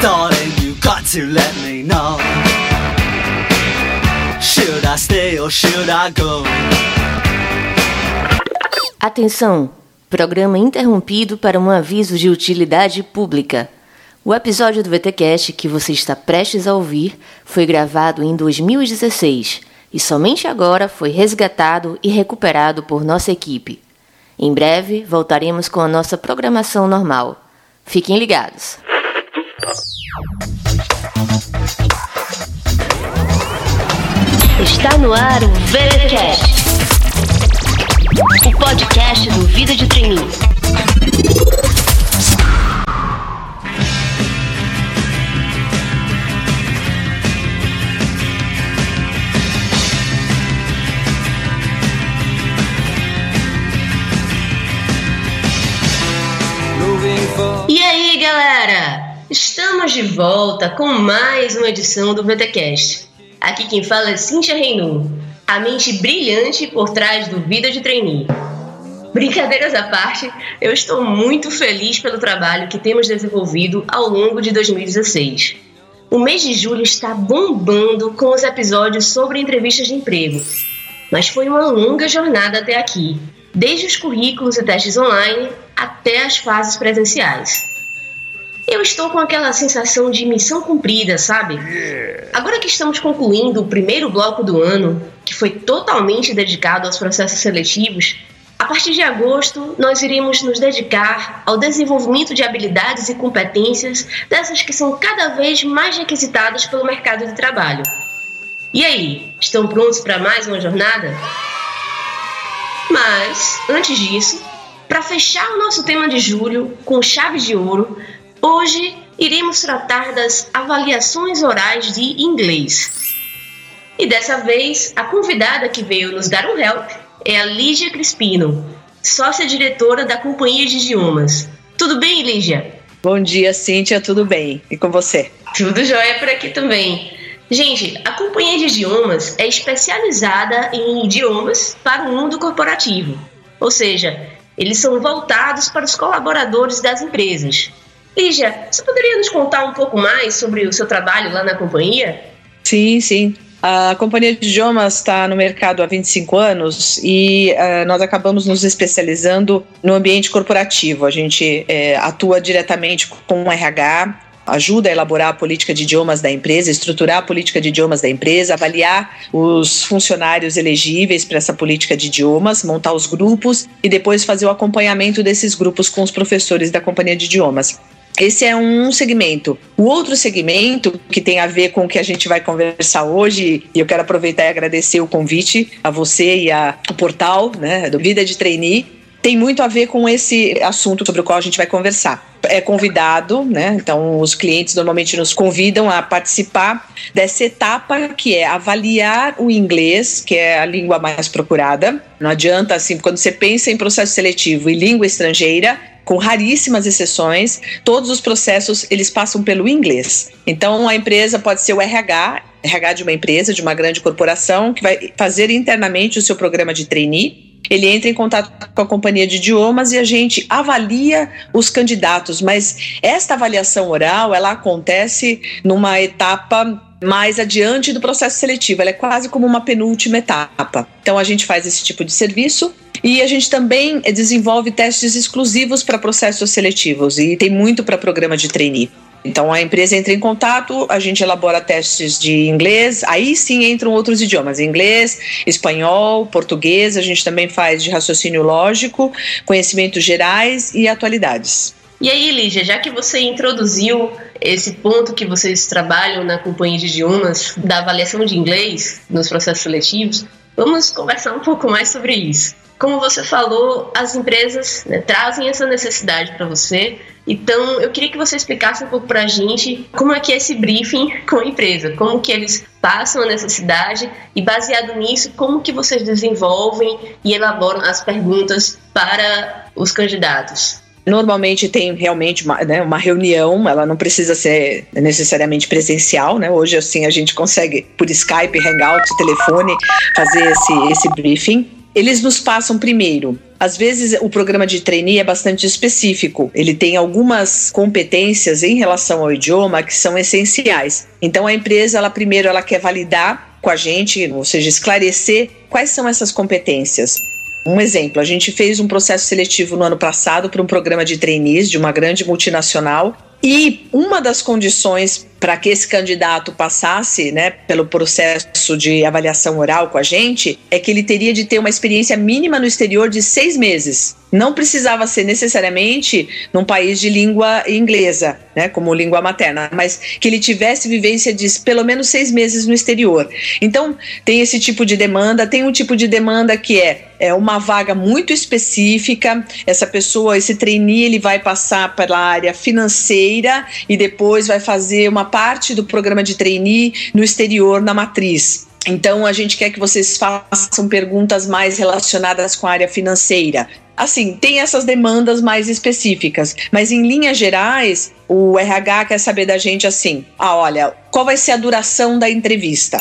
Darling, you got to let me know. Should I stay or should I go? Atenção! Programa interrompido para um aviso de utilidade pública. O episódio do VTcast que você está prestes a ouvir foi gravado em 2016 e somente agora foi resgatado e recuperado por nossa equipe. Em breve voltaremos com a nossa programação normal. Fiquem ligados. Está no ar o VTcast, o podcast do Vida de Treininho. Galera? Estamos de volta com mais uma edição do VTcast. Aqui quem fala é Cintia Reinou, a mente brilhante por trás do Vida de Trainee. Brincadeiras à parte, eu estou muito feliz pelo trabalho que temos desenvolvido ao longo de 2016. O mês de julho está bombando com os episódios sobre entrevistas de emprego, mas foi uma longa jornada até aqui, desde os currículos e testes online até as fases presenciais. Eu estou com aquela sensação de missão cumprida, sabe? Agora que estamos concluindo o primeiro bloco do ano, que foi totalmente dedicado aos processos seletivos, a partir de agosto nós iremos nos dedicar ao desenvolvimento de habilidades e competências dessas que são cada vez mais requisitadas pelo mercado de trabalho. E aí, estão prontos para mais uma jornada? Mas, antes disso, para fechar o nosso tema de julho com chave de ouro, hoje iremos tratar das avaliações orais de inglês. E dessa vez, a convidada que veio nos dar um help é a Lígia Crispino, sócia-diretora da Companhia de Idiomas. Tudo bem, Lígia? Bom dia, Cíntia, tudo bem? E com você? Tudo jóia por aqui também. Gente, a Companhia de Idiomas é especializada em idiomas para o mundo corporativo. Ou seja, eles são voltados para os colaboradores das empresas. Lígia, você poderia nos contar um pouco mais sobre o seu trabalho lá na companhia? Sim, sim. A Companhia de Idiomas está no mercado há 25 anos e uh, nós acabamos nos especializando no ambiente corporativo. A gente é, atua diretamente com o RH, ajuda a elaborar a política de idiomas da empresa, estruturar a política de idiomas da empresa, avaliar os funcionários elegíveis para essa política de idiomas, montar os grupos e depois fazer o acompanhamento desses grupos com os professores da companhia de idiomas. Esse é um segmento. O outro segmento, que tem a ver com o que a gente vai conversar hoje, e eu quero aproveitar e agradecer o convite a você e ao portal né, do Vida de Trainee, tem muito a ver com esse assunto sobre o qual a gente vai conversar. É convidado, né? Então, os clientes normalmente nos convidam a participar dessa etapa que é avaliar o inglês, que é a língua mais procurada. Não adianta, assim, quando você pensa em processo seletivo e língua estrangeira, com raríssimas exceções, todos os processos eles passam pelo inglês. Então a empresa pode ser o RH, RH de uma empresa, de uma grande corporação, que vai fazer internamente o seu programa de trainee ele entra em contato com a companhia de idiomas e a gente avalia os candidatos, mas esta avaliação oral, ela acontece numa etapa mais adiante do processo seletivo, ela é quase como uma penúltima etapa. Então a gente faz esse tipo de serviço e a gente também desenvolve testes exclusivos para processos seletivos e tem muito para programa de trainee. Então a empresa entra em contato, a gente elabora testes de inglês, aí sim entram outros idiomas, inglês, espanhol, português, a gente também faz de raciocínio lógico, conhecimentos gerais e atualidades. E aí, Lígia, já que você introduziu esse ponto que vocês trabalham na companhia de idiomas, da avaliação de inglês nos processos seletivos, vamos conversar um pouco mais sobre isso. Como você falou, as empresas né, trazem essa necessidade para você. Então, eu queria que você explicasse um pouco para a gente como é que é esse briefing com a empresa, como que eles passam a necessidade e, baseado nisso, como que vocês desenvolvem e elaboram as perguntas para os candidatos. Normalmente tem realmente uma, né, uma reunião, ela não precisa ser necessariamente presencial, né? Hoje assim a gente consegue por Skype, Hangout, telefone fazer esse, esse briefing. Eles nos passam primeiro às vezes o programa de trainee é bastante específico. Ele tem algumas competências em relação ao idioma que são essenciais. Então a empresa, ela primeiro ela quer validar com a gente, ou seja, esclarecer quais são essas competências. Um exemplo, a gente fez um processo seletivo no ano passado para um programa de trainees de uma grande multinacional e uma das condições para que esse candidato passasse né, pelo processo de avaliação oral com a gente é que ele teria de ter uma experiência mínima no exterior de seis meses. Não precisava ser necessariamente num país de língua inglesa, né, como língua materna, mas que ele tivesse vivência de pelo menos seis meses no exterior. Então, tem esse tipo de demanda, tem um tipo de demanda que é, é uma vaga muito específica, essa pessoa, esse trainee, ele vai passar pela área financeira e depois vai fazer uma parte do programa de trainee no exterior, na matriz. Então, a gente quer que vocês façam perguntas mais relacionadas com a área financeira. Assim, tem essas demandas mais específicas, mas em linhas gerais, o RH quer saber da gente assim: ah, olha, qual vai ser a duração da entrevista?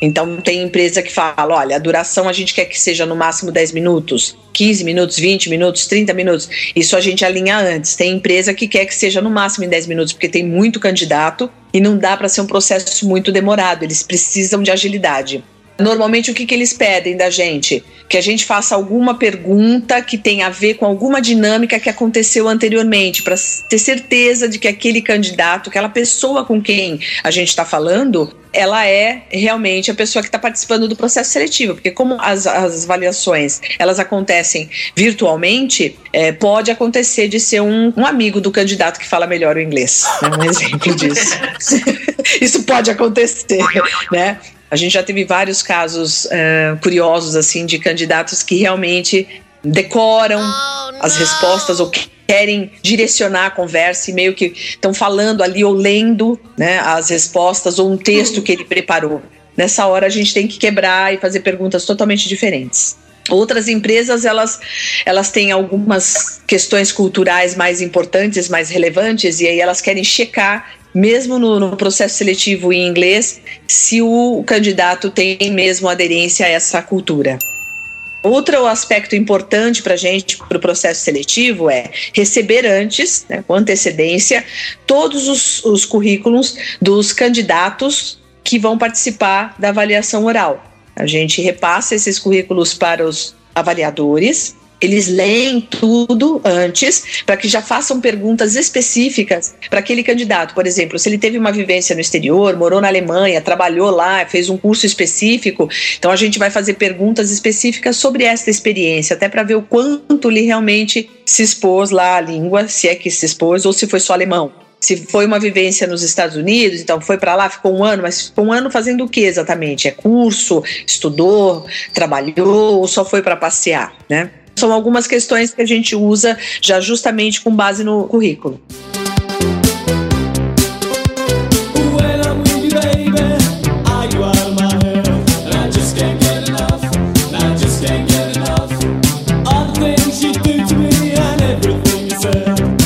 Então tem empresa que fala, olha, a duração a gente quer que seja no máximo 10 minutos, 15 minutos, 20 minutos, 30 minutos. Isso a gente alinha antes. Tem empresa que quer que seja no máximo em 10 minutos, porque tem muito candidato e não dá para ser um processo muito demorado. Eles precisam de agilidade. Normalmente o que, que eles pedem da gente? Que a gente faça alguma pergunta que tenha a ver com alguma dinâmica que aconteceu anteriormente, para ter certeza de que aquele candidato, aquela pessoa com quem a gente está falando, ela é realmente a pessoa que está participando do processo seletivo, porque como as, as avaliações elas acontecem virtualmente, é, pode acontecer de ser um, um, amigo do candidato que fala melhor o inglês, né? um exemplo disso. Isso pode acontecer, né? A gente já teve vários casos uh, curiosos assim de candidatos que realmente decoram oh, as respostas ou querem direcionar a conversa e meio que estão falando ali ou lendo né, as respostas ou um texto que ele preparou. Nessa hora a gente tem que quebrar e fazer perguntas totalmente diferentes. Outras empresas elas, elas têm algumas questões culturais mais importantes, mais relevantes, e aí elas querem checar mesmo no, no, processo seletivo em inglês, se o candidato tem mesmo aderência a essa cultura. Outro aspecto importante para a gente, para o processo seletivo, é receber antes, né, com antecedência, todos os, os currículos dos candidatos que vão participar da avaliação oral. A gente repassa esses currículos para os avaliadores eles leem tudo antes para que já façam perguntas específicas para aquele candidato. Por exemplo, se ele teve uma vivência no exterior, morou na Alemanha, trabalhou lá, fez um curso específico, então a gente vai fazer perguntas específicas sobre essa experiência, até para ver o quanto ele realmente se expôs lá à língua, se é que se expôs ou se foi só alemão. Se foi uma vivência nos Estados Unidos, então foi para lá, ficou um ano, mas ficou um ano fazendo o que exatamente? É curso, estudou, trabalhou ou só foi para passear, né? São algumas questões que a gente usa já justamente com base no currículo.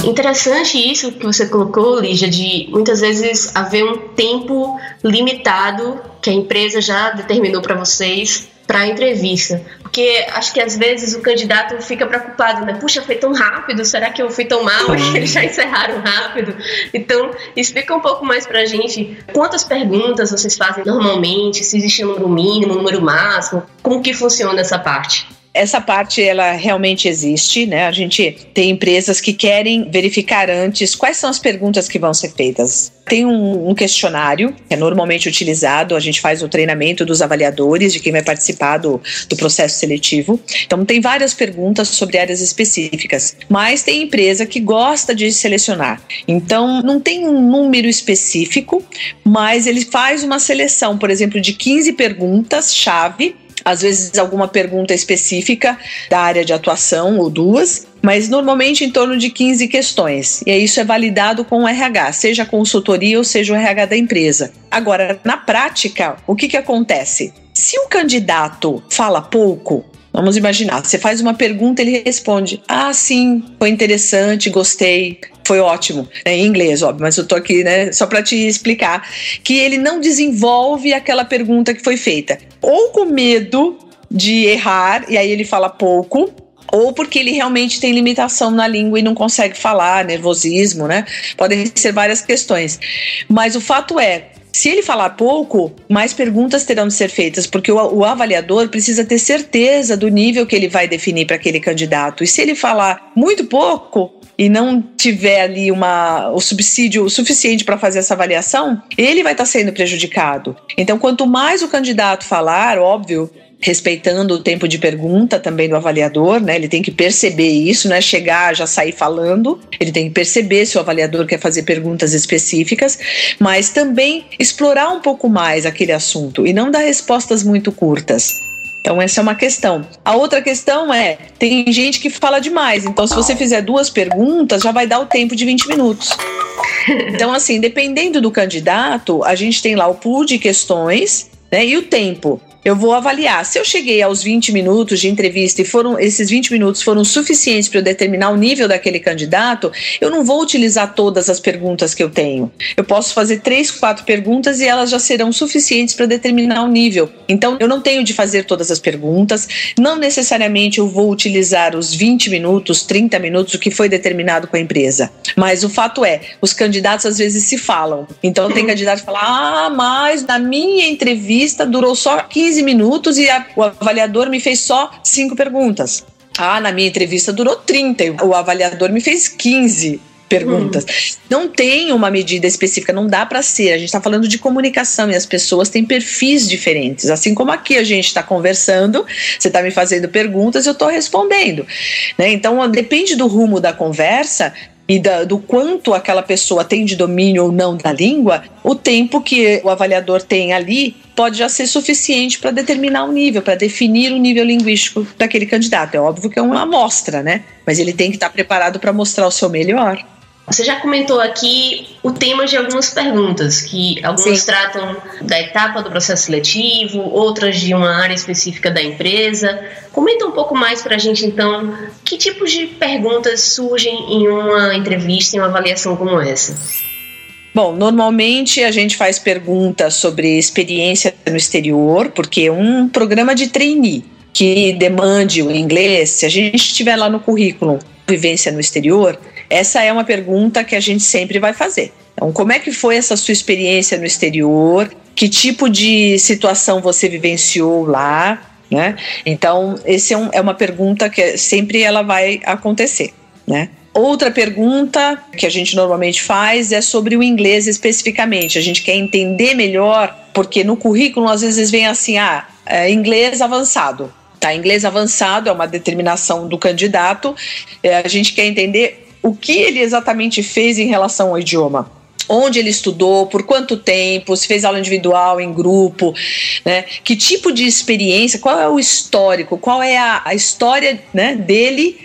Interessante isso que você colocou, Lígia, de muitas vezes haver um tempo limitado que a empresa já determinou para vocês para a entrevista. Porque acho que às vezes o candidato fica preocupado, né? Puxa, foi tão rápido, será que eu fui tão mal eles já encerraram rápido? Então, explica um pouco mais para a gente quantas perguntas vocês fazem normalmente, se existe um número mínimo, um número máximo, como que funciona essa parte? Essa parte ela realmente existe, né? A gente tem empresas que querem verificar antes quais são as perguntas que vão ser feitas. Tem um, um, questionário que é normalmente utilizado, a gente faz o treinamento dos avaliadores, de quem vai participar do, do processo seletivo. Então, tem várias perguntas sobre áreas específicas, mas tem empresa que gosta de selecionar. Então, não tem um número específico, mas ele faz uma seleção, por exemplo, de 15 perguntas-chave às vezes alguma pergunta específica da área de atuação ou duas, mas normalmente em torno de 15 questões. E isso é validado com o RH, seja a consultoria ou seja o RH da empresa. Agora, na prática, o que, que acontece? Se o candidato fala pouco, Vamos imaginar, você faz uma pergunta, ele responde: Ah, sim, foi interessante, gostei, foi ótimo. É em inglês, óbvio, mas eu tô aqui, né, só para te explicar que ele não desenvolve aquela pergunta que foi feita. Ou com medo de errar, e aí ele fala pouco, ou porque ele realmente tem limitação na língua e não consegue falar, nervosismo, né? Podem ser várias questões. Mas o fato é, se ele falar pouco, mais perguntas terão de ser feitas, porque o, o, avaliador precisa ter certeza do nível que ele vai definir para aquele candidato. E se ele falar muito pouco e não tiver ali uma, o subsídio suficiente para fazer essa avaliação, ele vai estar tá sendo prejudicado. Então, quanto mais o candidato falar, óbvio, respeitando o tempo de pergunta também do avaliador, né? Ele tem que perceber isso, né? Chegar, já sair falando. Ele tem que perceber se o avaliador quer fazer perguntas específicas, mas também explorar um pouco mais aquele assunto e não dar respostas muito curtas. Então, essa é uma questão. A outra questão é: tem gente que fala demais. Então, se você fizer duas perguntas, já vai dar o tempo de 20 minutos. Então, assim, dependendo do candidato, a gente tem lá o pool de questões né, e o tempo eu vou avaliar. Se eu cheguei aos 20 minutos de entrevista e foram esses 20 minutos foram suficientes para eu determinar o nível daquele candidato, eu não vou utilizar todas as perguntas que eu tenho. Eu posso fazer três, quatro perguntas e elas já serão suficientes para determinar o nível. Então, eu não tenho de fazer todas as perguntas, não necessariamente eu vou utilizar os 20 minutos, 30 minutos, o que foi determinado com a empresa. Mas o fato é, os candidatos às vezes se falam. Então, tem candidato que fala: ah, mas na minha entrevista durou só 15 15 minutos e a, o avaliador me fez só cinco perguntas. Ah, na minha entrevista durou 30, o avaliador me fez 15 perguntas. Hum. Não tem uma medida específica, não dá para ser. A gente está falando de comunicação e as pessoas têm perfis diferentes. Assim como aqui a gente está conversando, você está me fazendo perguntas, eu estou respondendo. Né? Então, depende do rumo da conversa, e da, do quanto aquela pessoa tem de domínio ou não da língua, o tempo que o avaliador tem ali pode já ser suficiente para determinar o nível, para definir o nível linguístico daquele candidato. É óbvio que é uma amostra, né? Mas ele tem que estar preparado para mostrar o seu melhor. Você já comentou aqui o tema de algumas perguntas, que algumas Sim. tratam da etapa do processo seletivo, outras de uma área específica da empresa. Comenta um pouco mais para a gente, então, que tipos de perguntas surgem em uma entrevista, em uma avaliação como essa? Bom, normalmente a gente faz perguntas sobre experiência no exterior, porque um programa de trainee que demande o inglês, se a gente estiver lá no currículo vivência no exterior, essa é uma pergunta que a gente sempre vai fazer. Então, como é que foi essa sua experiência no exterior? Que tipo de situação você vivenciou lá? Né? Então, esse é, um, é uma pergunta que sempre ela vai acontecer, né? Outra pergunta que a gente normalmente faz é sobre o inglês especificamente. A gente quer entender melhor, porque no currículo às vezes vem assim, ah, é inglês avançado. Tá, inglês avançado é uma determinação do candidato. É, a gente quer entender o que ele exatamente fez em relação ao idioma onde ele estudou, por quanto tempo, se fez aula individual, em grupo, né? Que tipo de experiência, qual é o histórico, qual é a, a história né, dele,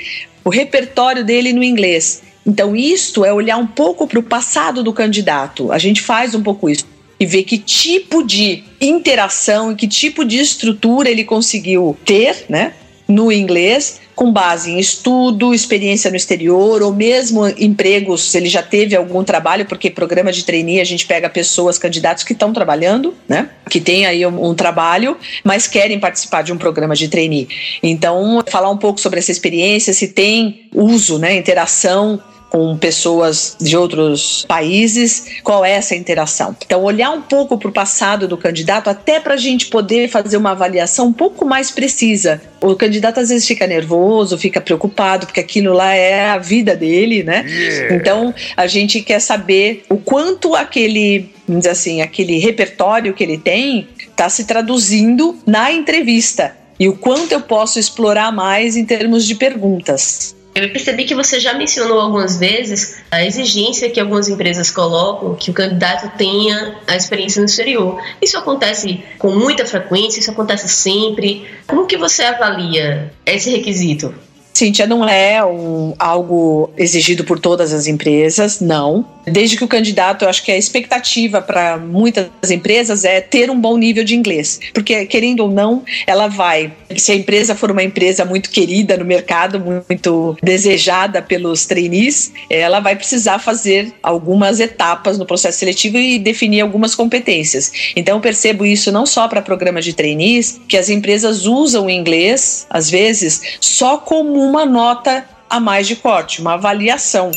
o repertório dele no inglês. Então, isto é olhar um pouco para o passado do candidato. A gente faz um pouco isso e ver que tipo de interação e que tipo de estrutura ele conseguiu ter, né, no inglês, com base em estudo, experiência no exterior ou mesmo empregos, se ele já teve algum trabalho, porque programa de trainee a gente pega pessoas, candidatos que estão trabalhando, né? Que têm aí um, um, trabalho, mas querem participar de um programa de trainee. Então, falar um pouco sobre essa experiência, se tem uso, né, interação com pessoas de outros países, qual é essa interação. Então, olhar um pouco para o passado do candidato, até para a gente poder fazer uma avaliação um pouco mais precisa. O candidato às vezes fica nervoso, fica preocupado, porque aquilo lá é a vida dele, né? Yeah. Então, a gente quer saber o quanto aquele, vamos dizer assim, aquele repertório que ele tem está se traduzindo na entrevista e o quanto eu posso explorar mais em termos de perguntas. Eu percebi que você já mencionou algumas vezes a exigência que algumas empresas colocam que o candidato tenha a experiência no exterior. Isso acontece com muita frequência? Isso acontece sempre? Como que você avalia esse requisito? Cíntia, não é um, algo exigido por todas as empresas, não. Desde que o candidato, eu acho que a expectativa para muitas empresas é ter um bom nível de inglês. Porque, querendo ou não, ela vai. Se a empresa for uma empresa muito querida no mercado, muito desejada pelos trainees, ela vai precisar fazer algumas etapas no processo seletivo e definir algumas competências. Então, eu percebo isso não só para programas de trainees, que as empresas usam o inglês, às vezes, só como uma nota a mais de corte, uma avaliação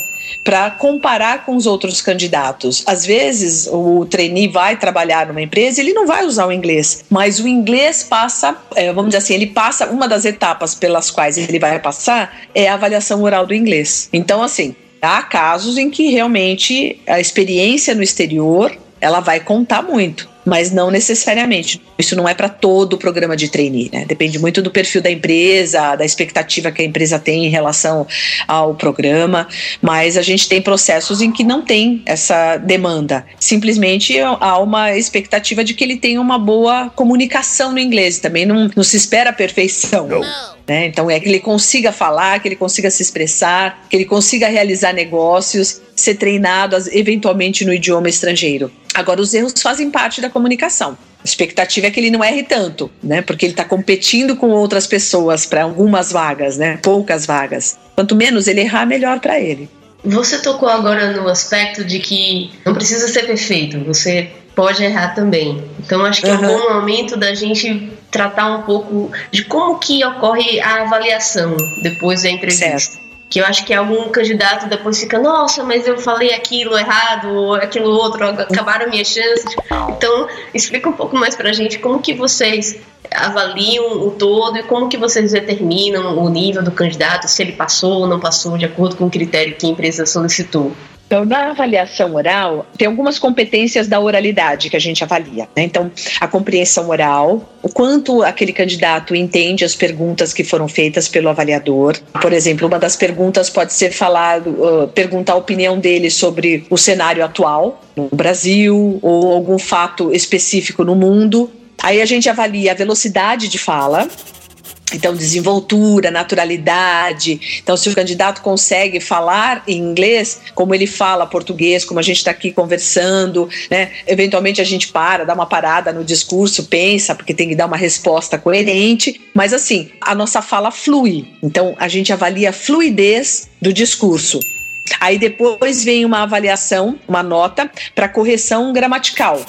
para comparar com os outros candidatos. Às vezes, o trainee vai trabalhar numa empresa, ele não vai usar o inglês, mas o inglês passa, é, vamos dizer assim, ele passa uma das etapas pelas quais ele vai passar é a avaliação oral do inglês. Então, assim, há casos em que realmente a experiência no exterior ela vai contar muito mas não necessariamente. Isso não é para todo o programa de trainee, né? Depende muito do perfil da empresa, da expectativa que a empresa tem em relação ao programa, mas a gente tem processos em que não tem essa demanda. Simplesmente há uma expectativa de que ele tenha uma boa comunicação no inglês. Também não, não se espera a perfeição. Não. Né? Então é que ele consiga falar, que ele consiga se expressar, que ele consiga realizar negócios, ser treinado eventualmente no idioma estrangeiro. Agora, os erros fazem parte da comunicação. A expectativa é que ele não erre tanto, né? Porque ele está competindo com outras pessoas para algumas vagas, né? Poucas vagas. Quanto menos ele errar, melhor para ele. Você tocou agora no aspecto de que não precisa ser perfeito, você pode errar também. Então acho que uhum. é um bom momento da gente tratar um pouco de como que ocorre a avaliação depois da entrevista. Certo. Que eu acho que algum candidato depois fica, nossa, mas eu falei aquilo errado, ou aquilo outro, acabaram minhas chances. Então, explica um pouco mais pra gente como que vocês avaliam o todo e como que vocês determinam o nível do candidato, se ele passou ou não passou, de acordo com o critério que a empresa solicitou. Então, na avaliação oral, tem algumas competências da oralidade que a gente avalia. Né? Então, a compreensão oral, o quanto aquele candidato entende as perguntas que foram feitas pelo avaliador. Por exemplo, uma das perguntas pode ser falar, uh, perguntar a opinião dele sobre o cenário atual no Brasil ou algum fato específico no mundo. Aí a gente avalia a velocidade de fala, então, desenvoltura, naturalidade. Então, se o candidato consegue falar em inglês, como ele fala português, como a gente está aqui conversando, né? Eventualmente a gente para, dá uma parada no discurso, pensa, porque tem que dar uma resposta coerente. Mas assim, a nossa fala flui. Então, a gente avalia a fluidez do discurso. Aí depois vem uma avaliação, uma nota para correção gramatical.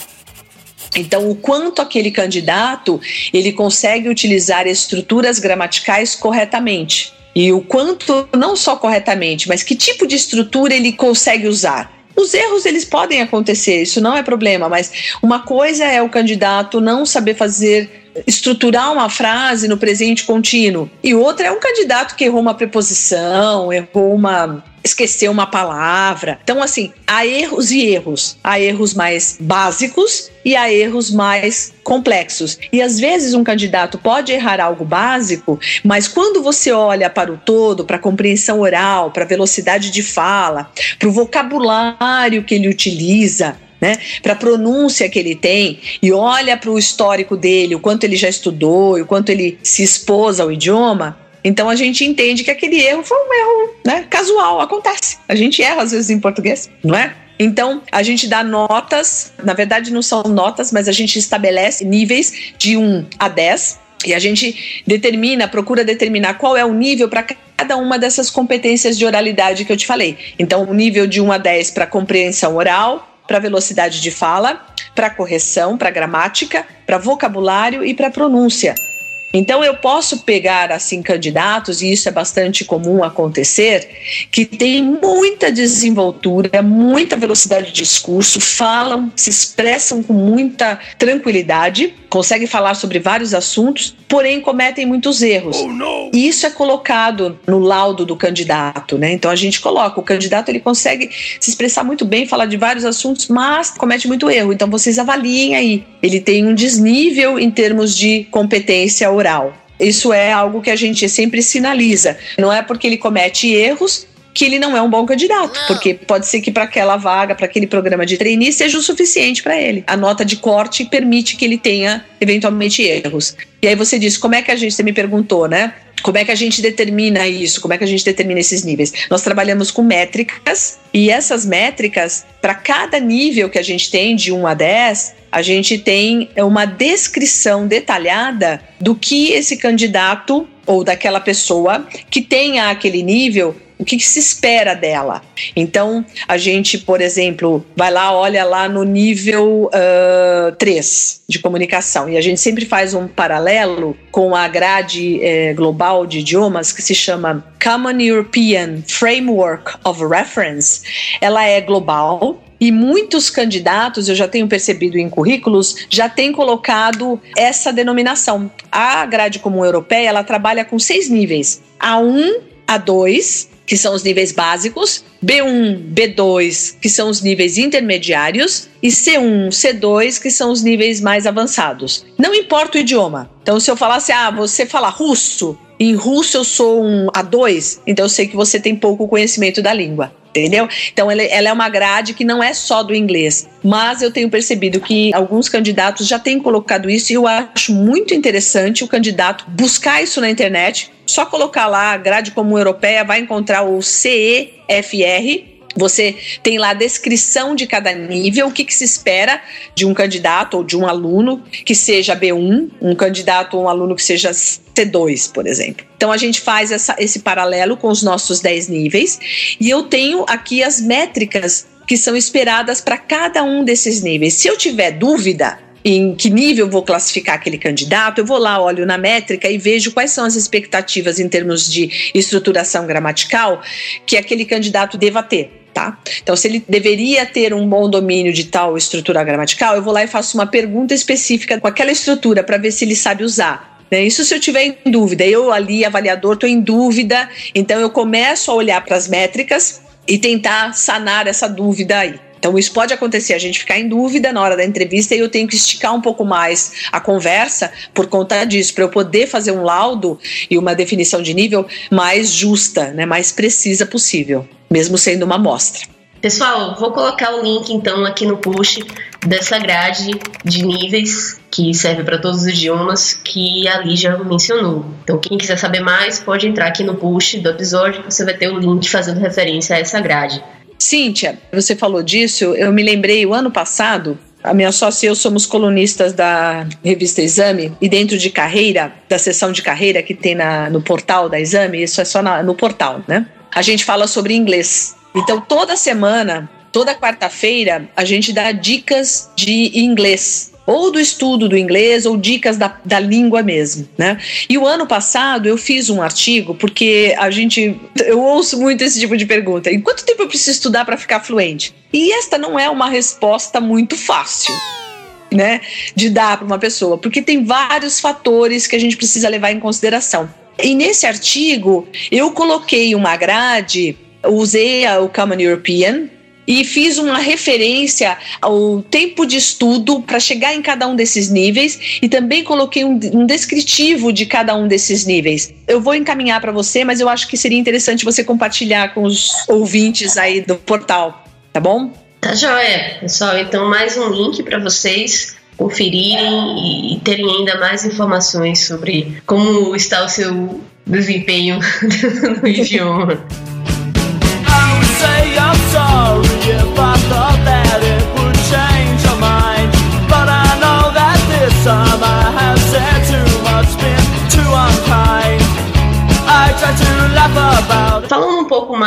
Então, o quanto aquele candidato ele consegue utilizar estruturas gramaticais corretamente e o quanto não só corretamente, mas que tipo de estrutura ele consegue usar. Os erros eles podem acontecer, isso não é problema, mas uma coisa é o candidato não saber fazer estruturar uma frase no presente contínuo. E outra é um candidato que errou uma preposição, errou uma esqueceu uma palavra. Então, assim, há erros e erros. Há erros mais básicos e há erros mais complexos. E às vezes um candidato pode errar algo básico, mas quando você olha para o todo, para a compreensão oral, para a velocidade de fala, para o vocabulário que ele utiliza, né, para a pronúncia que ele tem e olha para o histórico dele, o quanto ele já estudou, o quanto ele se expôs ao idioma, então a gente entende que aquele erro foi um erro né, casual, acontece. A gente erra às vezes em português, não é? Então, a gente dá notas, na verdade não são notas, mas a gente estabelece níveis de 1 a 10 e a gente determina, procura determinar qual é o nível para cada uma dessas competências de oralidade que eu te falei. Então, o nível de 1 a 10 para compreensão oral, para velocidade de fala, para correção, para gramática, para vocabulário e para pronúncia. Então eu posso pegar assim candidatos e isso é bastante comum acontecer, que tem muita desenvoltura, muita velocidade de discurso, falam, se expressam com muita tranquilidade, conseguem falar sobre vários assuntos, porém cometem muitos erros. Oh, e isso é colocado no laudo do candidato, né? Então a gente coloca o candidato ele consegue se expressar muito bem, falar de vários assuntos, mas comete muito erro. Então vocês avaliem aí. Ele tem um desnível em termos de competência oral. Isso é algo que a gente sempre sinaliza. Não é porque ele comete erros que ele não é um bom candidato, não. porque pode ser que para aquela vaga, para aquele programa de trainee, seja o suficiente para ele. A nota de corte permite que ele tenha eventualmente erros. E aí você diz, como é que a gente, você me perguntou, né? Como é que a gente determina isso? Como é que a gente determina esses níveis? Nós trabalhamos com métricas e essas métricas, para cada nível que a gente tem, de 1 a 10, a gente tem uma descrição detalhada do que esse candidato ou daquela pessoa que tenha aquele nível o que, que, se espera dela. Então, a gente, por exemplo, vai lá, olha lá no nível uh, 3 de comunicação, e a gente sempre faz um paralelo com a grade eh, global de idiomas que se chama Common European Framework of Reference. Ela é global, e muitos candidatos, eu já tenho percebido em currículos, já têm colocado essa denominação. A grade comum europeia, ela trabalha com seis níveis: A1, A2, que são os níveis básicos, B1, B2, que são os níveis intermediários, e C1, C2, que são os níveis mais avançados. Não importa o idioma. Então, se eu falasse, ah, você fala russo, em russo eu sou um A2, então eu sei que você tem pouco conhecimento da língua entendeu? Então ela, ela, é uma grade que não é só do inglês, mas eu tenho percebido que alguns candidatos já têm colocado isso e eu acho muito interessante o candidato buscar isso na internet, só colocar lá grade comum europeia, vai encontrar o CEFR, você tem lá a descrição de cada nível, o que, que, se espera de um candidato ou de um aluno que seja B1, um candidato ou um aluno que seja C2, por exemplo. Então a gente faz essa, esse paralelo com os nossos 10 níveis e eu tenho aqui as métricas que são esperadas para cada um desses níveis. Se eu tiver dúvida, em que nível vou classificar aquele candidato, eu vou lá, olho na métrica e vejo quais são as expectativas em termos de estruturação gramatical que aquele candidato deva ter. Tá? Então, se ele deveria ter um bom domínio de tal estrutura gramatical, eu vou lá e faço uma pergunta específica com aquela estrutura para ver se ele sabe usar. Né? Isso se eu tiver em dúvida. Eu ali, avaliador, estou em dúvida, então eu começo a olhar para as métricas e tentar sanar essa dúvida aí. Então, isso pode acontecer, a gente ficar em dúvida na hora da entrevista e eu tenho que esticar um pouco mais a conversa por conta disso, para eu poder fazer um laudo e uma definição de nível mais justa, né, mais precisa possível, mesmo sendo uma amostra. Pessoal, vou colocar o link então aqui no post dessa grade de níveis que serve para todos os idiomas que a Lígia mencionou. Então, quem quiser saber mais, pode entrar aqui no post do episódio, você vai ter o link fazendo referência a essa grade. Cíntia, você falou disso, eu me lembrei o ano passado, a minha sócia e eu somos colunistas da revista Exame e dentro de carreira, da seção de carreira que tem na, no portal da Exame, isso é só na, no portal, né? A gente fala sobre inglês. Então toda semana, toda quarta-feira, a gente dá dicas de inglês ou do estudo do inglês ou dicas da, da língua mesmo, né? E o ano passado eu fiz um artigo porque a gente eu ouço muito esse tipo de pergunta. Em quanto tempo eu preciso estudar para ficar fluente? E esta não é uma resposta muito fácil. Né, de dar para uma pessoa, porque tem vários fatores que a gente precisa levar em consideração. E nesse artigo eu coloquei uma grade, usei o Common European, e fiz uma referência ao tempo de estudo para chegar em cada um desses níveis e também coloquei um, um descritivo de cada um desses níveis. Eu vou encaminhar para você, mas eu acho que seria interessante você compartilhar com os ouvintes aí do portal, tá bom? Tá joia, pessoal. Então, mais um link para vocês conferirem e terem ainda mais informações sobre como está o seu desempenho no idioma.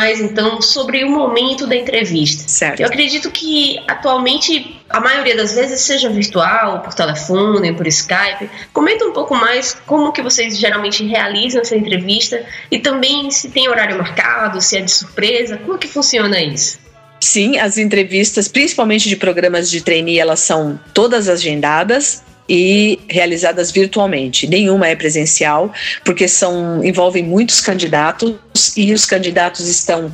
Mais então sobre o momento da entrevista. Certo. Eu acredito que atualmente a maioria das vezes seja virtual, por telefone, por Skype. Comenta um pouco mais como que vocês geralmente realizam essa entrevista e também se tem horário marcado, se é de surpresa, como que funciona isso? Sim, as entrevistas, principalmente de programas de trainee, elas são todas agendadas e realizadas virtualmente. Nenhuma é presencial, porque são envolvem muitos candidatos e os candidatos estão,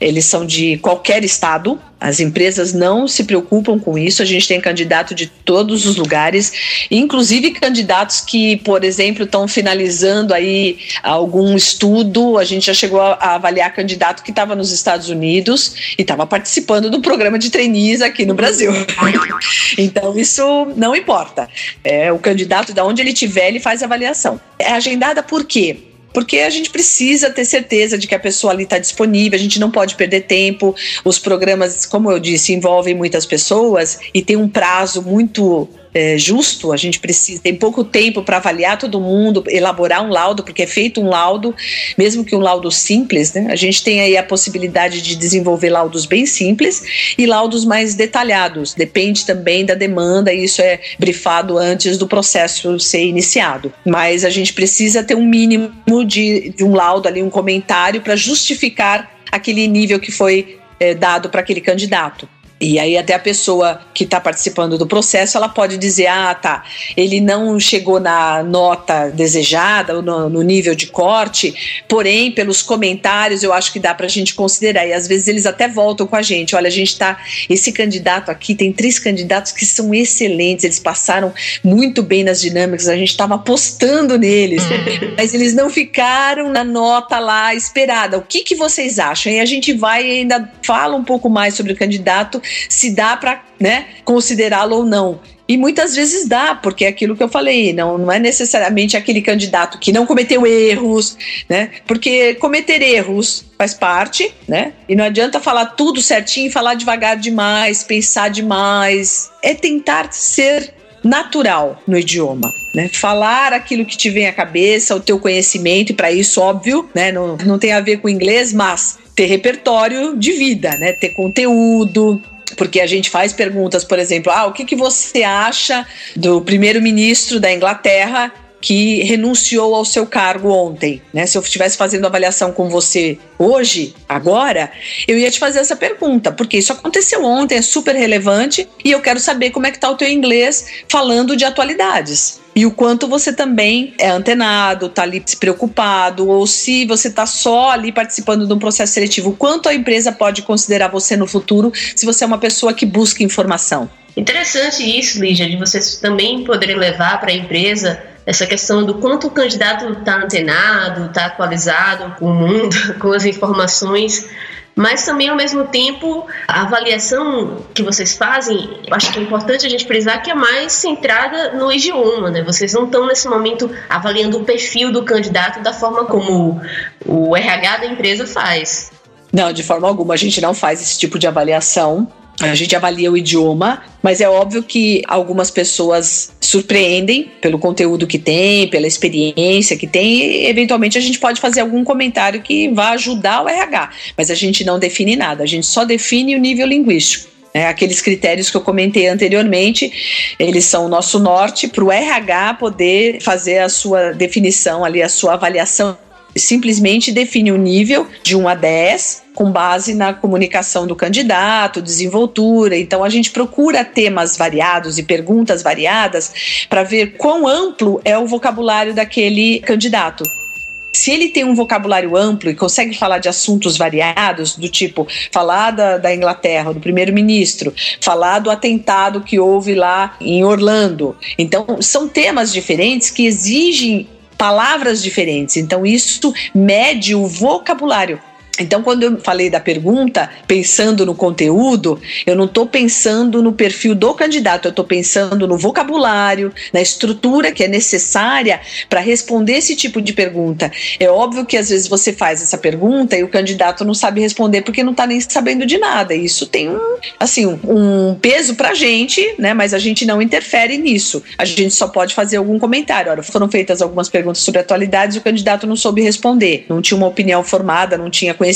eles são de qualquer estado, as empresas não se preocupam com isso. A gente tem candidato de todos os lugares, inclusive candidatos que, por exemplo, estão finalizando aí algum estudo. A gente já chegou a, avaliar candidato que estava nos Estados Unidos e estava participando do programa de trainees aqui no Brasil. Então isso não importa. É o candidato, de onde ele estiver, ele faz avaliação. É agendada por quê? Porque a gente precisa ter certeza de que a pessoa ali está disponível, a gente não pode perder tempo. Os programas, como eu disse, envolvem muitas pessoas e tem um prazo muito é, justo, a gente precisa, tem pouco tempo para avaliar todo mundo, elaborar um laudo, porque é feito um laudo, mesmo que um laudo simples, né? A gente tem aí a possibilidade de desenvolver laudos bem simples e laudos mais detalhados, depende também da demanda, e isso é brifado antes do processo ser iniciado. Mas a gente precisa ter um mínimo de, de um laudo ali, um comentário para justificar aquele nível que foi é, dado para aquele candidato. E aí até a pessoa que está participando do processo, ela pode dizer, ah, tá, ele não chegou na nota desejada, no, no nível de corte, porém, pelos comentários, eu acho que dá para a gente considerar. E às vezes eles até voltam com a gente, olha, a gente está, esse candidato aqui, tem três candidatos que são excelentes, eles passaram muito bem nas dinâmicas, a gente estava apostando neles, uhum. mas eles não ficaram na nota lá esperada. O que, que vocês acham? E a gente vai e ainda fala um pouco mais sobre o candidato se dá para né, considerá-lo ou não. E muitas vezes dá, porque é aquilo que eu falei, não, não é necessariamente aquele candidato que não cometeu erros, né? Porque cometer erros faz parte, né? E não adianta falar tudo certinho, falar devagar demais, pensar demais. É tentar ser natural no idioma, né? Falar aquilo que te vem à cabeça, o teu conhecimento, e para isso, óbvio, né? Não, não tem a ver com inglês, mas ter repertório de vida, né? Ter conteúdo, porque a gente faz perguntas, por exemplo, ah, o que, que você acha do primeiro-ministro da Inglaterra que renunciou ao seu cargo ontem, né? Se eu estivesse fazendo avaliação com você hoje, agora, eu ia te fazer essa pergunta, porque isso aconteceu ontem, é super relevante e eu quero saber como é que tá o teu inglês falando de atualidades e o quanto você também é antenado, tá ali se preocupado, ou se você tá só ali participando de um processo seletivo, quanto a empresa pode considerar você no futuro se você é uma pessoa que busca informação. Interessante isso, Lígia, de vocês também poderem levar para a empresa essa questão do quanto o candidato está antenado, está atualizado com o mundo, com as informações, mas também ao mesmo tempo a avaliação que vocês fazem, acho que é importante a gente frisar que é mais centrada no idioma, né? Vocês não estão nesse momento avaliando o perfil do candidato da forma como o RH da empresa faz. Não, de forma alguma, a gente não faz esse tipo de avaliação. A gente avalia o idioma, mas é óbvio que algumas pessoas surpreendem pelo conteúdo que tem, pela experiência que tem, e eventualmente a gente pode fazer algum comentário que vá ajudar o RH, mas a gente não define nada, a gente só define o nível linguístico. É, aqueles critérios que eu comentei anteriormente, eles são o nosso norte para o RH poder fazer a sua definição ali, a sua avaliação simplesmente define o nível de 1 a 10 com base na comunicação do candidato, desenvoltura. Então a gente procura temas variados e perguntas variadas para ver quão amplo é o vocabulário daquele candidato. Se ele tem um vocabulário amplo e consegue falar de assuntos variados, do tipo falar da, da Inglaterra, do primeiro-ministro, falar do atentado que houve lá em Orlando. Então, são temas diferentes que exigem palavras diferentes. Então, isso mede o vocabulário. Então, quando eu falei da pergunta, pensando no conteúdo, eu não estou pensando no perfil do candidato, eu estou pensando no vocabulário, na estrutura que é necessária para responder esse tipo de pergunta. É óbvio que às vezes você faz essa pergunta e o candidato não sabe responder porque não está nem sabendo de nada. Isso tem um, assim, um peso para a gente, né? Mas a gente não interfere nisso. A gente só pode fazer algum comentário. Ora, foram feitas algumas perguntas sobre atualidades e o candidato não soube responder, não tinha uma opinião formada, não tinha conhecimento.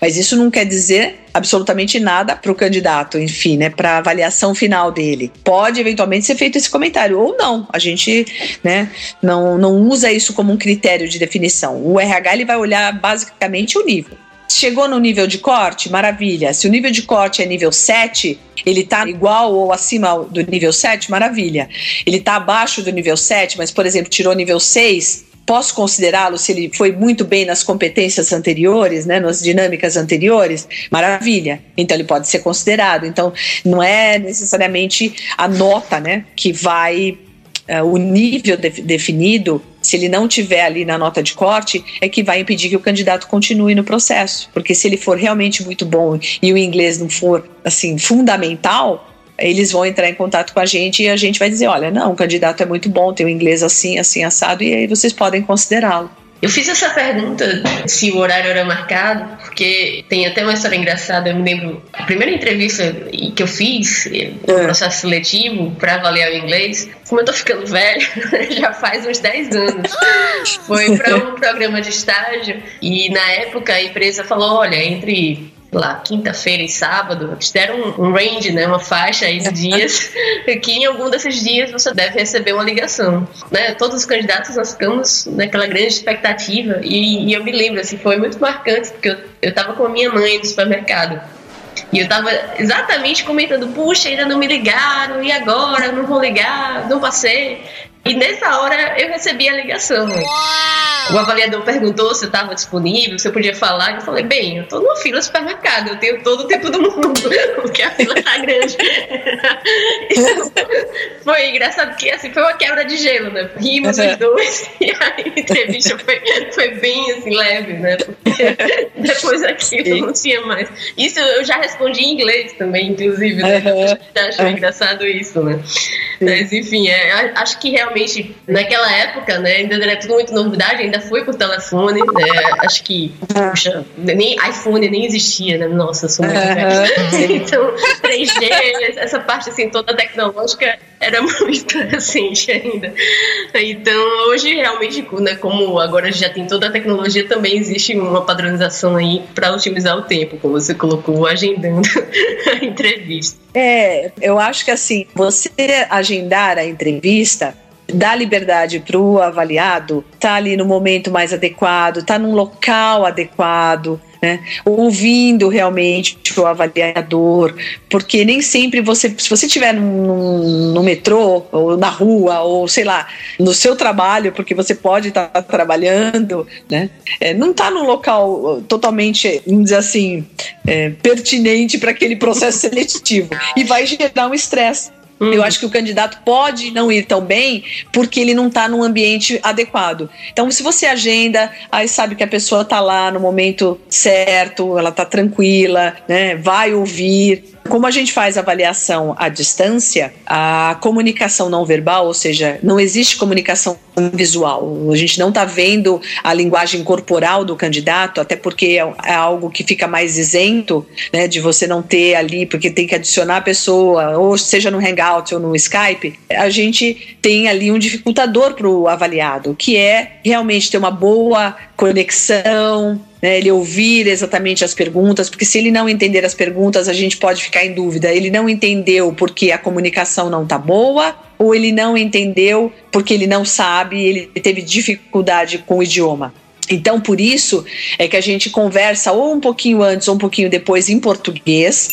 Mas isso não quer dizer absolutamente nada para o candidato, enfim, né, para avaliação final dele. Pode eventualmente ser feito esse comentário ou não. A gente, né, não, não usa isso como um critério de definição. O RH ele vai olhar basicamente o nível. Chegou no nível de corte, maravilha. Se o nível de corte é nível 7, ele está igual ou acima do nível 7, maravilha. Ele está abaixo do nível 7, mas, por exemplo, tirou nível 6, posso considerá-lo se ele foi muito bem nas competências anteriores, né, nas dinâmicas anteriores, maravilha. Então ele pode ser considerado. Então não é necessariamente a nota, né, que vai uh, o nível de, definido, se ele não tiver ali na nota de corte, é que vai impedir que o candidato continue no processo. Porque se ele for realmente muito bom e o inglês não for assim fundamental, eles vão entrar em contato com a gente e a gente vai dizer, olha, não, o candidato é muito bom, tem o inglês assim, assim assado e aí vocês podem considerá-lo. Eu fiz essa pergunta se o horário era marcado, porque tem até uma história engraçada. Eu me lembro, a primeira entrevista que eu fiz no é. processo seletivo para avaliar o inglês, como eu tô ficando velho, já faz uns 10 anos. Foi para um programa de estágio e na época a empresa falou: olha, entre lá, quinta-feira e sábado, eles deram um, range, né, uma faixa aí de dias, que em algum desses dias você deve receber uma ligação. Né? Todos os candidatos nós ficamos naquela grande expectativa e, e eu me lembro, assim, foi muito marcante, porque eu, eu tava com a minha mãe no supermercado. E eu tava exatamente comentando, puxa, ainda não me ligaram, e agora? Não vou ligar, não passei. E nessa hora eu recebi a ligação. O avaliador perguntou se eu estava disponível, se eu podia falar. Eu falei, bem, eu estou numa fila do supermercado, eu tenho todo o tempo do mundo, porque a fila está grande. foi engraçado, porque assim, foi uma quebra de gelo, né? Rimos os dois e a entrevista foi, foi bem assim, leve, né? Porque depois daquilo não tinha mais. Isso eu já respondi em inglês também, inclusive, né? Uhum. Já achei engraçado isso, né? Mas enfim, é, acho que realmente realmente, naquela época, né, ainda era tudo muito novidade, ainda foi por telefone, né, acho que, puxa, nem iPhone nem existia, né, nossa, sou muito uhum. Então, 3G, essa parte, assim, toda tecnológica era muito recente ainda. Então, hoje, realmente, né, como agora já tem toda a tecnologia, também existe uma padronização aí para otimizar o tempo, como você colocou, agendando a entrevista. É, eu acho que assim, você agendar a entrevista dá liberdade para o avaliado tá ali no momento mais adequado, tá num local adequado, né? ouvindo realmente o avaliador, porque nem sempre você, se você estiver no, metrô ou na rua ou sei lá, no seu trabalho, porque você pode estar tá trabalhando, né? É, não está num local totalmente, vamos dizer assim, é, pertinente para aquele processo seletivo e vai gerar um estresse. Hum. Eu acho que o candidato pode não ir tão bem porque ele não está num ambiente adequado. Então, se você agenda, aí sabe que a pessoa está lá no momento certo, ela está tranquila, né? Vai ouvir, como a gente faz avaliação à distância, a comunicação não verbal, ou seja, não existe comunicação visual. A gente não está vendo a linguagem corporal do candidato, até porque é, é algo que fica mais isento né, de você não ter ali, porque tem que adicionar a pessoa, ou seja no Hangout ou no Skype. A gente tem ali um dificultador para o avaliado, que é realmente ter uma boa conexão, né, ele ouvir exatamente as perguntas, porque se ele não entender as perguntas, a gente pode ficar em dúvida. Ele não entendeu porque a comunicação não está boa, ou ele não entendeu porque ele não sabe, ele teve dificuldade com o idioma. Então, por isso é que a gente conversa ou um pouquinho antes ou um pouquinho depois em português,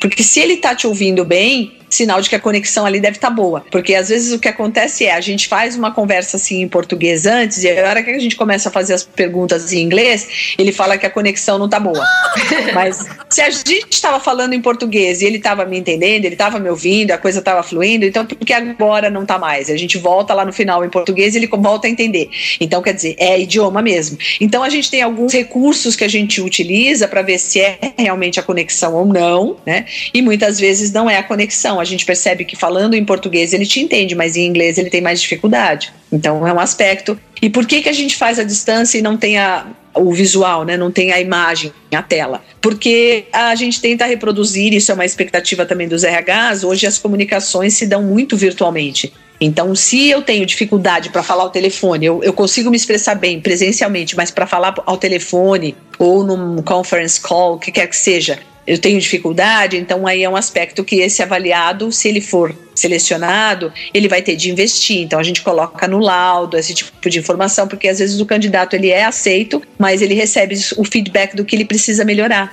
porque se ele está te ouvindo bem, sinal de que a conexão ali deve estar tá boa. Porque às vezes o que acontece é a gente faz uma conversa assim em português antes e a hora que a gente começa a fazer as perguntas em inglês, ele fala que a conexão não tá boa. Mas se a gente estava falando em português e ele estava me entendendo, ele estava me ouvindo, a coisa estava fluindo, então por que agora não tá mais? A gente volta lá no final em português e ele volta a entender. Então quer dizer, é idioma mesmo. Então a gente tem alguns recursos que a gente utiliza para ver se é realmente a conexão ou não, né? E muitas vezes não é a conexão a gente percebe que falando em português ele te entende, mas em inglês ele tem mais dificuldade. Então é um aspecto. E por que, que a gente faz a distância e não tem a, o visual, né? não tem a imagem, a tela? Porque a gente tenta reproduzir, isso é uma expectativa também dos RHs, hoje as comunicações se dão muito virtualmente. Então, se eu tenho dificuldade para falar ao telefone, eu, eu, consigo me expressar bem presencialmente, mas para falar ao telefone ou num conference call, o que quer que seja, eu tenho dificuldade, então aí é um aspecto que esse avaliado, se ele for selecionado, ele vai ter de investir. Então a gente coloca no laudo esse tipo de informação, porque às vezes o candidato ele é aceito, mas ele recebe o feedback do que ele precisa melhorar.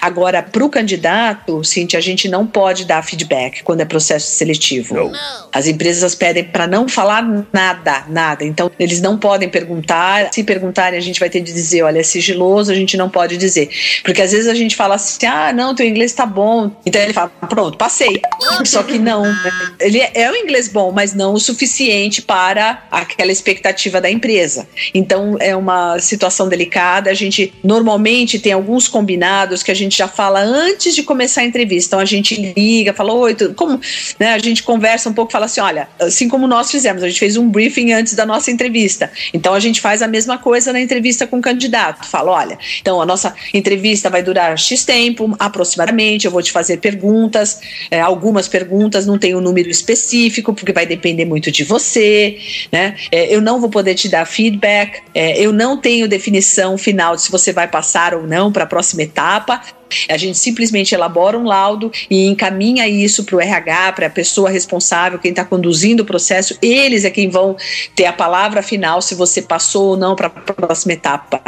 Agora, para o candidato, Cintia, a gente não pode dar feedback quando é processo seletivo. Não. As empresas pedem para não falar nada, nada. Então, eles não podem perguntar. Se perguntarem, a gente vai ter de dizer: olha, é sigiloso, a gente não pode dizer. Porque às vezes a gente fala assim: ah, não, teu inglês tá bom. Então ele fala: pronto, passei. Só que não. Né? Ele é o inglês bom, mas não o suficiente para aquela expectativa da empresa. Então, é uma situação delicada. A gente normalmente tem alguns combinados que a gente já fala antes de começar a entrevista. Então, a gente liga, fala: oi, como? Né, a gente conversa um pouco, fala assim: olha, assim como nós fizemos, a gente fez um briefing antes da nossa entrevista. Então a gente faz a mesma coisa na entrevista com o candidato. Fala: olha, então a nossa entrevista vai durar X tempo, aproximadamente. Eu vou te fazer perguntas, é, algumas perguntas, não tem um número específico, porque vai depender muito de você, né? É, eu não vou poder te dar feedback, é, eu não tenho definição final de se você vai passar ou não para a próxima etapa. A gente simplesmente elabora um laudo e encaminha isso para o RH, para a pessoa responsável, quem está conduzindo o processo. Eles é quem vão ter a palavra final se você passou ou não para a próxima etapa.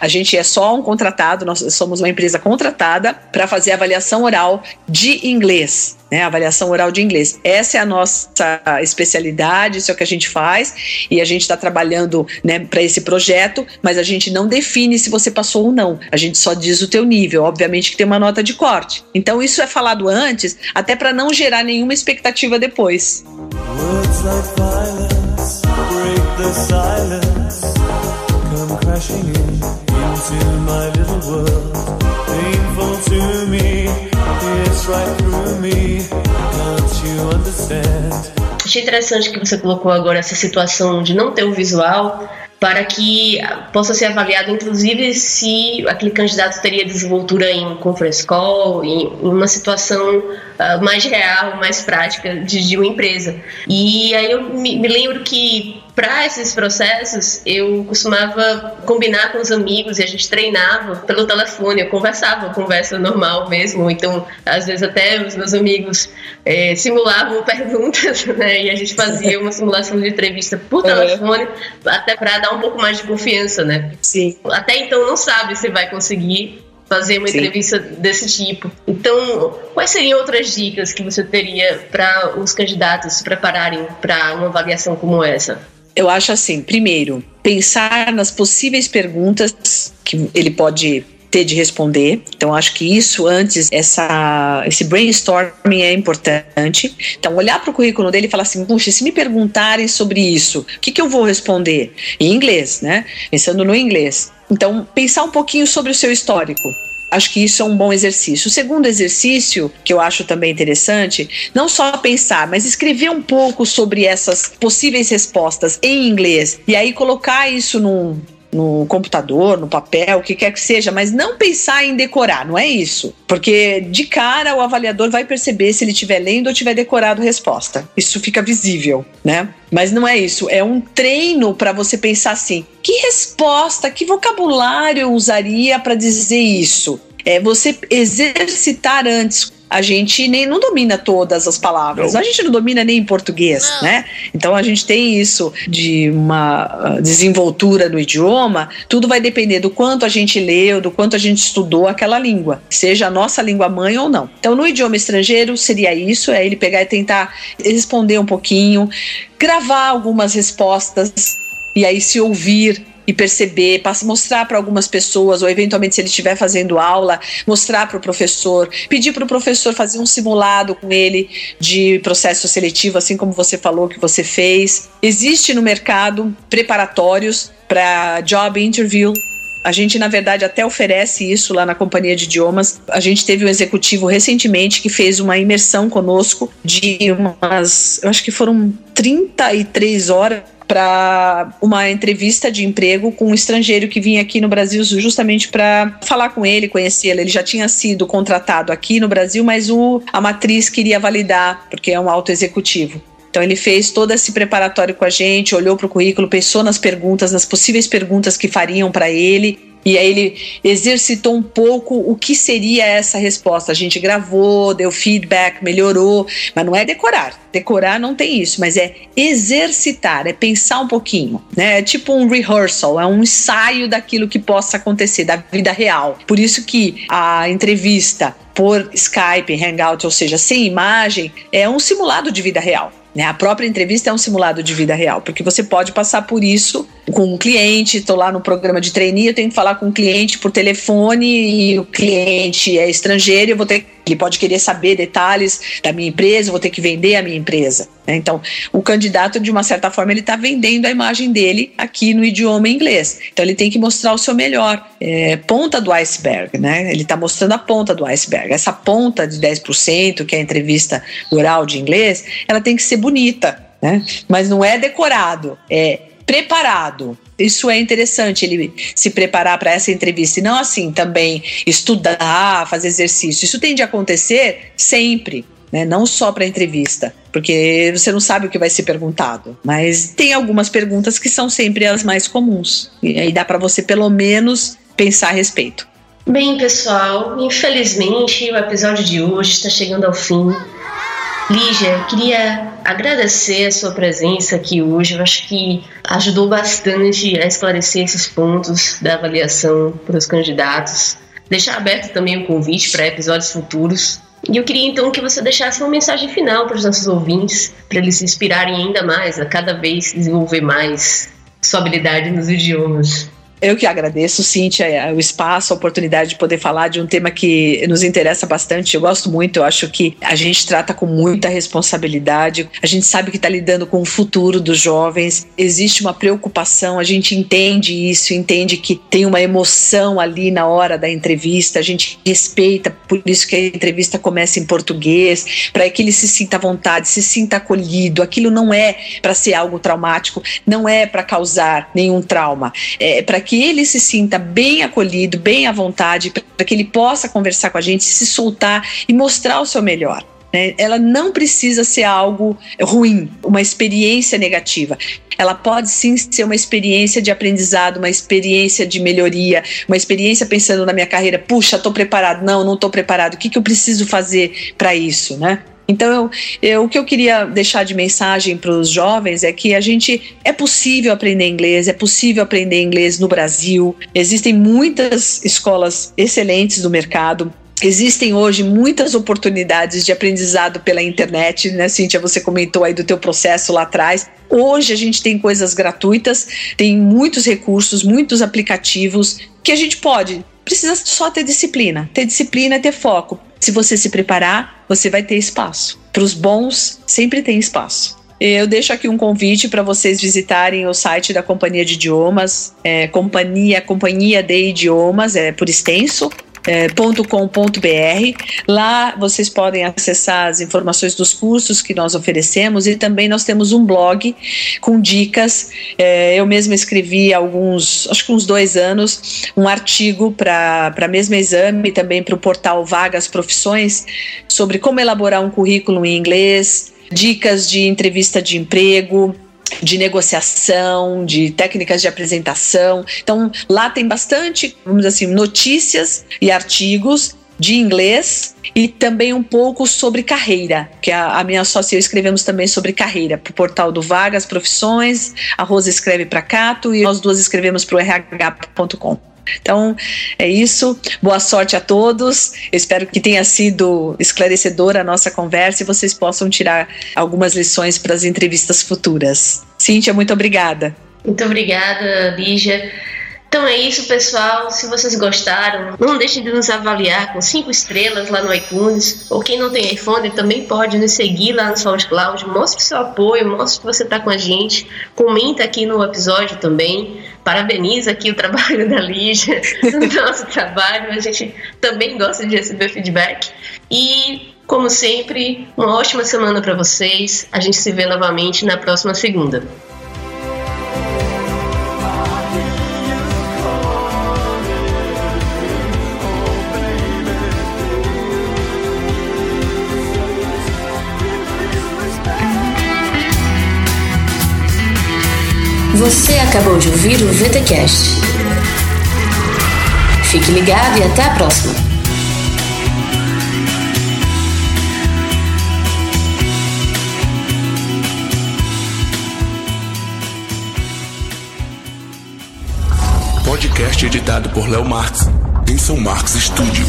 A gente é só um contratado, nós somos uma empresa contratada para fazer avaliação oral de inglês né, avaliação oral de inglês. Essa é a nossa especialidade, isso é o que a gente faz e a gente está trabalhando né, para esse projeto, mas a gente não define se você passou ou não. A gente só diz o teu nível, obviamente que tem uma nota de corte. Então isso é falado antes, até para não gerar nenhuma expectativa depois. Words like violence, break the silence, come crashing in into my little world. Achei interessante que você colocou agora essa situação de não ter o visual para que possa ser avaliado, inclusive, se aquele candidato teria desenvoltura em conference call, em, uma situação uh, mais real, mais prática de, de, uma empresa. E aí eu me, me lembro que para esses processos, eu costumava combinar com os amigos e a gente treinava pelo telefone, eu conversava, conversa normal mesmo. Então, às vezes, até os meus amigos é, simulavam perguntas, né? E a gente fazia uma simulação de entrevista por telefone, até para dar um pouco mais de confiança, né? Sim. Até então, não sabe se vai conseguir fazer uma Sim. entrevista desse tipo. Então, quais seriam outras dicas que você teria para os candidatos se prepararem para uma avaliação como essa? Eu acho assim, primeiro, pensar nas possíveis perguntas que ele pode ter de responder. Então, acho que isso antes, essa, esse brainstorming é importante. Então, olhar para o currículo dele e falar assim: puxa, se me perguntarem sobre isso, o que, que eu vou responder? Em inglês, né? Pensando no inglês. Então, pensar um pouquinho sobre o seu histórico. Acho que isso é um bom exercício. O segundo exercício, que eu acho também interessante, não só pensar, mas escrever um pouco sobre essas possíveis respostas em inglês e aí colocar isso num, no computador, no papel, o que quer que seja, mas não pensar em decorar, não é isso. Porque de cara o avaliador vai perceber se ele estiver lendo ou tiver decorado a resposta. Isso fica visível, né? Mas não é isso, é um treino para você pensar assim: que resposta, que vocabulário eu usaria para dizer isso? É você exercitar antes a gente nem não domina todas as palavras. Não. A gente não domina nem em português, não. né? Então a gente tem isso de uma ah, desenvoltura no idioma. Tudo vai depender do quanto a gente leu, do quanto a gente estudou aquela língua, seja a nossa língua mãe ou não. Então no idioma estrangeiro seria isso, é ele pegar e tentar responder um pouquinho, gravar algumas respostas e aí se ouvir e perceber, mostrar para algumas pessoas, ou eventualmente se ele estiver fazendo aula, mostrar para o professor, pedir para o professor fazer um simulado com ele de processo seletivo, assim como você falou que você fez. Existe no mercado preparatórios para job interview, a gente, na verdade, até oferece isso lá na companhia de idiomas. A gente teve um executivo recentemente que fez uma imersão conosco de umas, eu acho que foram 33 horas para uma entrevista de emprego com um estrangeiro que vinha aqui no Brasil justamente para falar com ele, conhecê-lo. Ele já tinha sido contratado aqui no Brasil, mas o, a matriz queria validar, porque é um alto executivo. Então ele fez todo esse preparatório com a gente, olhou para o currículo, pensou nas perguntas, nas possíveis perguntas que fariam para ele E aí ele exercitou um pouco o que seria essa resposta. A gente gravou, deu feedback, melhorou, mas não é decorar. Decorar não tem isso, mas é exercitar, é pensar um pouquinho, né? É tipo um rehearsal, é um ensaio daquilo que possa acontecer, da vida real. Por isso que a entrevista por Skype, Hangout, ou seja, sem imagem, é um simulado de vida real. Né? A própria entrevista é um simulado de vida real, porque você pode passar por isso com um cliente. Estou lá no programa de trainee, eu tenho que falar com um cliente por telefone e o cliente é estrangeiro, eu vou ter ele pode querer saber detalhes da minha empresa, eu vou ter que vender a minha empresa. Né? Então, o candidato, de uma certa forma, ele está vendendo a imagem dele aqui no idioma inglês. Então, ele tem que mostrar o seu melhor. É, ponta do iceberg, né? Ele está mostrando a ponta do iceberg. Essa ponta de 10%, que é a entrevista oral de inglês, ela tem que ser bonita, né? Mas não é decorado, é preparado. Isso é interessante, ele se preparar para essa entrevista e não assim também estudar, fazer exercício. Isso tem de acontecer sempre. Né? Não só para entrevista, porque você não sabe o que vai ser perguntado. Mas tem algumas perguntas que são sempre as mais comuns. E aí dá para você pelo menos pensar a respeito. Bem, pessoal, infelizmente o episódio de hoje está chegando ao fim. Lígia, queria agradecer a sua presença aqui hoje. Eu acho que ajudou bastante a esclarecer esses pontos da avaliação para os candidatos. Deixar aberto também o convite para episódios futuros. E eu queria então que você deixasse uma mensagem final para os nossos ouvintes, para eles se inspirarem ainda mais a cada vez desenvolver mais sua habilidade nos idiomas. Eu que agradeço, Cíntia, o espaço, a oportunidade de poder falar de um tema que nos interessa bastante. Eu gosto muito, eu acho que a gente trata com muita responsabilidade. A gente sabe que está lidando com o futuro dos jovens. Existe uma preocupação, a gente entende isso, entende que tem uma emoção ali na hora da entrevista. A gente respeita, por isso que a entrevista começa em português, para que ele se sinta à vontade, se sinta acolhido. Aquilo não é para ser algo traumático, não é para causar nenhum trauma. É para que ele se sinta bem acolhido, bem à vontade, para que ele possa conversar com a gente, se soltar e mostrar o seu melhor. Né? Ela não precisa ser algo ruim, uma experiência negativa. Ela pode sim ser uma experiência de aprendizado, uma experiência de melhoria, uma experiência pensando na minha carreira. Puxa, estou preparado? Não, não estou preparado. O que, que eu preciso fazer para isso, né? Então, eu, eu, o que eu queria deixar de mensagem para os jovens é que a gente é possível aprender inglês, é possível aprender inglês no Brasil. Existem muitas escolas excelentes no mercado. Existem hoje muitas oportunidades de aprendizado pela internet, né, Cíntia? Você comentou aí do teu processo lá atrás. Hoje a gente tem coisas gratuitas, tem muitos recursos, muitos aplicativos que a gente pode. Precisa só ter disciplina. Ter disciplina ter foco. Se você se preparar, você vai ter espaço. Para os bons, sempre tem espaço. Eu deixo aqui um convite para vocês visitarem o site da Companhia de Idiomas, é, Companhia, Companhia de Idiomas, é por extenso, é, .com.br. Lá vocês podem acessar as informações dos cursos que nós oferecemos e também nós temos um blog com dicas. É, eu mesma escrevi alguns, acho que uns dois anos, um artigo para a mesma exame, também para o portal Vagas Profissões, sobre como elaborar um currículo em inglês, dicas de entrevista de emprego de negociação, de técnicas de apresentação. Então, lá tem bastante, vamos dizer assim, notícias e artigos de inglês e também um pouco sobre carreira, que a, a minha sócia e eu escrevemos também sobre carreira para o portal do Vagas Profissões, a Rosa escreve para Cato e nós duas escrevemos para o RH.com. Então, é isso. Boa sorte a todos. Espero que tenha sido esclarecedora a nossa conversa e vocês possam tirar algumas lições para as entrevistas futuras. Cíntia, muito obrigada. Muito obrigada, Lígia. Então é isso, pessoal. Se vocês gostaram, não deixem de nos avaliar com cinco estrelas lá no iTunes. Ou quem não tem iPhone também pode nos seguir lá no SoundCloud. Mostre seu apoio, mostre que você está com a gente. Comenta aqui no episódio também. Parabeniza aqui o trabalho da Lígia, o nosso trabalho. A gente também gosta de receber feedback. E, como sempre, uma ótima semana para vocês. A gente se vê novamente na próxima segunda. Você acabou de ouvir o VTCast. Fique ligado e até a próxima. Podcast editado por Léo Marx, em São Marcos Estúdio.